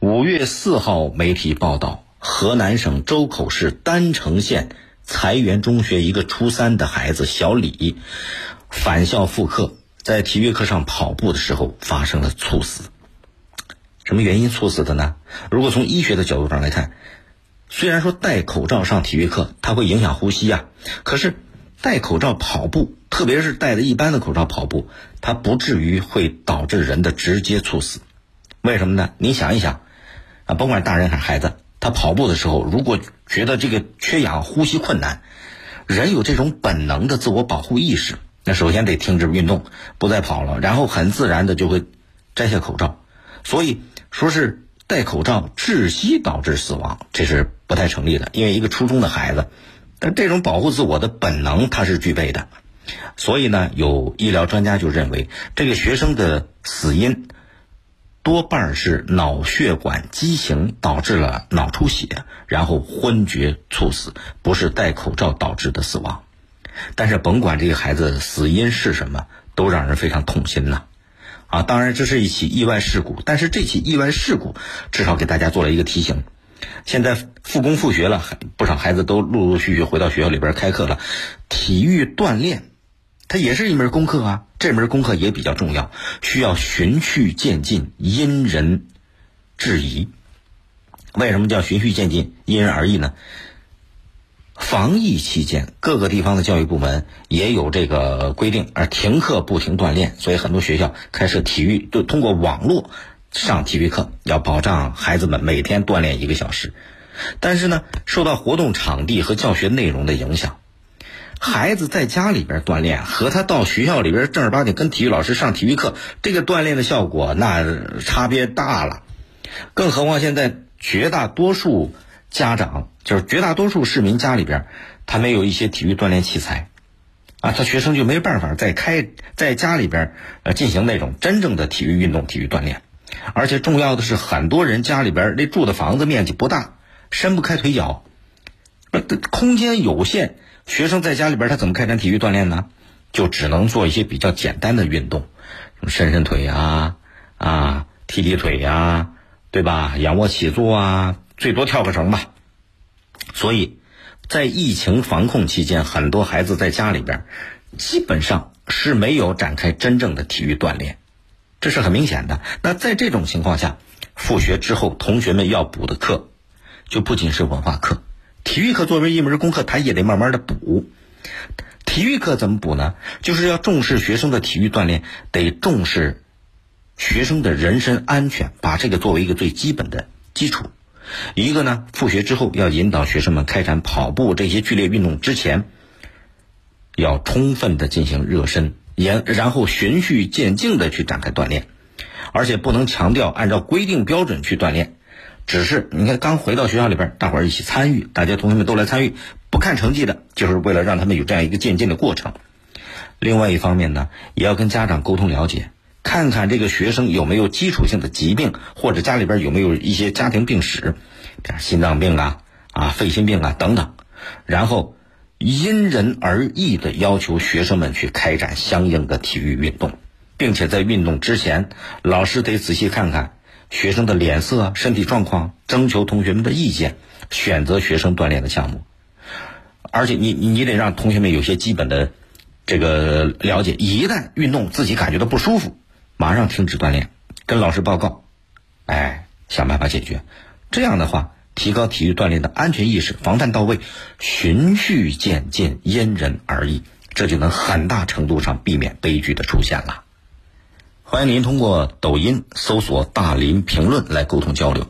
五月四号，媒体报道，河南省周口市郸城县财源中学一个初三的孩子小李，返校复课，在体育课上跑步的时候发生了猝死。什么原因猝死的呢？如果从医学的角度上来看，虽然说戴口罩上体育课它会影响呼吸啊，可是戴口罩跑步，特别是戴着一般的口罩跑步，它不至于会导致人的直接猝死。为什么呢？你想一想，甭管大人还是孩子，他跑步的时候，如果觉得这个缺氧、呼吸困难，人有这种本能的自我保护意识，那首先得停止运动，不再跑了，然后很自然的就会摘下口罩。所以说是戴口罩窒息导致死亡，这是不太成立的。因为一个初中的孩子，但这种保护自我的本能他是具备的。所以呢，有医疗专家就认为，这个学生的死因多半是脑血管畸形导致了脑出血，然后昏厥猝死，不是戴口罩导致的死亡。但是甭管这个孩子死因是什么，都让人非常痛心呐。啊，当然这是一起意外事故，但是这起意外事故至少给大家做了一个提醒。现在复工复学了，不少孩子都陆陆续续回到学校里边开课了。体育锻炼，它也是一门功课啊，这门功课也比较重要，需要循序渐进，因人制宜。为什么叫循序渐进、因人而异呢？防疫期间，各个地方的教育部门也有这个规定，而停课不停锻炼，所以很多学校开设体育，就通过网络上体育课，要保障孩子们每天锻炼一个小时。但是呢，受到活动场地和教学内容的影响，孩子在家里边锻炼和他到学校里边正儿八经跟体育老师上体育课，这个锻炼的效果那差别大了。更何况现在绝大多数。家长就是绝大多数市民家里边，他没有一些体育锻炼器材，啊，他学生就没办法在开在家里边呃进行那种真正的体育运动、体育锻炼。而且重要的是，很多人家里边那住的房子面积不大，伸不开腿脚，空间有限，学生在家里边他怎么开展体育锻炼呢？就只能做一些比较简单的运动，什么伸伸腿呀，啊，踢踢腿呀，对吧？仰卧起坐啊。最多跳个绳吧，所以，在疫情防控期间，很多孩子在家里边，基本上是没有展开真正的体育锻炼，这是很明显的。那在这种情况下，复学之后，同学们要补的课，就不仅是文化课，体育课作为一门功课，他也得慢慢的补。体育课怎么补呢？就是要重视学生的体育锻炼，得重视学生的人身安全，把这个作为一个最基本的基础。一个呢，复学之后要引导学生们开展跑步这些剧烈运动之前，要充分的进行热身，然然后循序渐进的去展开锻炼，而且不能强调按照规定标准去锻炼，只是你看刚回到学校里边，大伙儿一起参与，大家同学们都来参与，不看成绩的，就是为了让他们有这样一个渐进的过程。另外一方面呢，也要跟家长沟通了解。看看这个学生有没有基础性的疾病，或者家里边有没有一些家庭病史，心脏病啊、啊肺心病啊等等，然后因人而异的要求学生们去开展相应的体育运动，并且在运动之前，老师得仔细看看学生的脸色、身体状况，征求同学们的意见，选择学生锻炼的项目。而且你你你得让同学们有些基本的这个了解，一旦运动自己感觉到不舒服。马上停止锻炼，跟老师报告，哎，想办法解决。这样的话，提高体育锻炼的安全意识，防范到位，循序渐进，因人而异，这就能很大程度上避免悲剧的出现了。欢迎您通过抖音搜索“大林评论”来沟通交流。